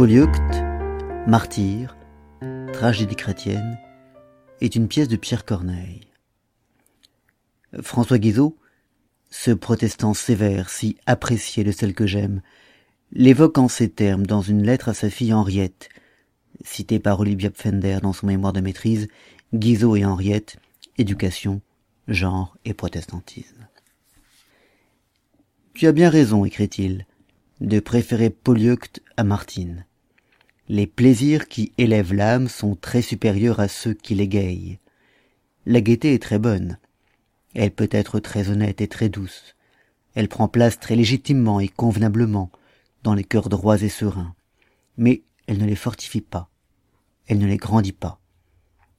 Polyeucte, martyr, tragédie chrétienne, est une pièce de Pierre Corneille. François Guizot, ce protestant sévère, si apprécié de celle que j'aime, l'évoque en ces termes dans une lettre à sa fille Henriette, citée par Olivier Pfender dans son mémoire de maîtrise, Guizot et Henriette, éducation, genre et protestantisme. Tu as bien raison, écrit-il, de préférer Polyeucte à Martine les plaisirs qui élèvent l'âme sont très supérieurs à ceux qui l'égayent. La gaieté est très bonne. Elle peut être très honnête et très douce. Elle prend place très légitimement et convenablement dans les cœurs droits et sereins. Mais elle ne les fortifie pas. Elle ne les grandit pas.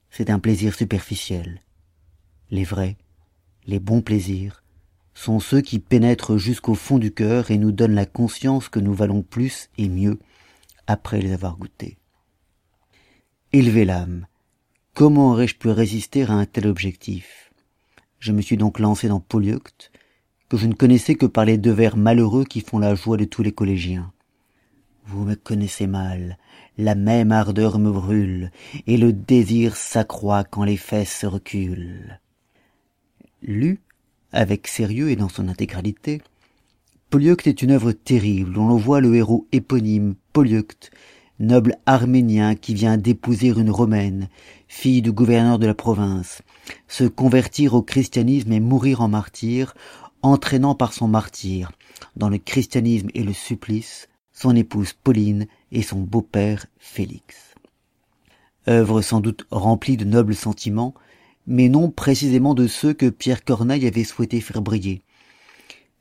C'est un plaisir superficiel. Les vrais, les bons plaisirs, sont ceux qui pénètrent jusqu'au fond du cœur et nous donnent la conscience que nous valons plus et mieux après les avoir goûtés. Élever l'âme. Comment aurais-je pu résister à un tel objectif? Je me suis donc lancé dans Polyeucte, que je ne connaissais que par les deux vers malheureux qui font la joie de tous les collégiens. Vous me connaissez mal, la même ardeur me brûle, et le désir s'accroît quand les fesses se reculent. Lu, avec sérieux et dans son intégralité, Polyeucte est une œuvre terrible dont l'on voit le héros éponyme, Polyeucte, noble arménien qui vient d'épouser une romaine, fille du gouverneur de la province, se convertir au christianisme et mourir en martyr, entraînant par son martyr, dans le christianisme et le supplice, son épouse Pauline et son beau-père Félix. Œuvre sans doute remplie de nobles sentiments, mais non précisément de ceux que Pierre Corneille avait souhaité faire briller,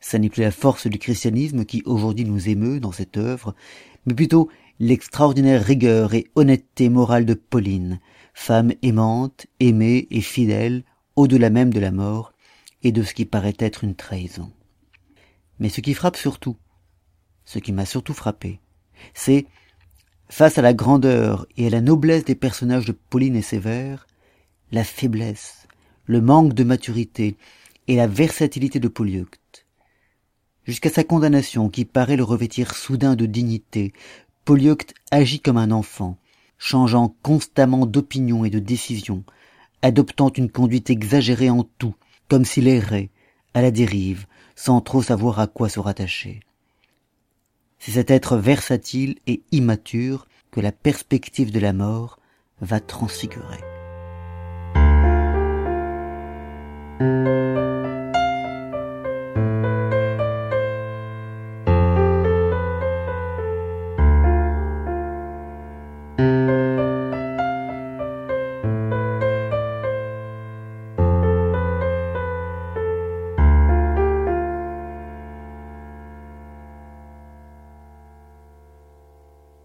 ça n'est plus la force du christianisme qui aujourd'hui nous émeut dans cette œuvre, mais plutôt l'extraordinaire rigueur et honnêteté morale de Pauline, femme aimante, aimée et fidèle, au-delà même de la mort, et de ce qui paraît être une trahison. Mais ce qui frappe surtout, ce qui m'a surtout frappé, c'est, face à la grandeur et à la noblesse des personnages de Pauline et Sévère, la faiblesse, le manque de maturité et la versatilité de Polyeucte jusqu'à sa condamnation qui paraît le revêtir soudain de dignité, Polyeucte agit comme un enfant, changeant constamment d'opinion et de décision, adoptant une conduite exagérée en tout, comme s'il errait, à la dérive, sans trop savoir à quoi se rattacher. C'est cet être versatile et immature que la perspective de la mort va transfigurer.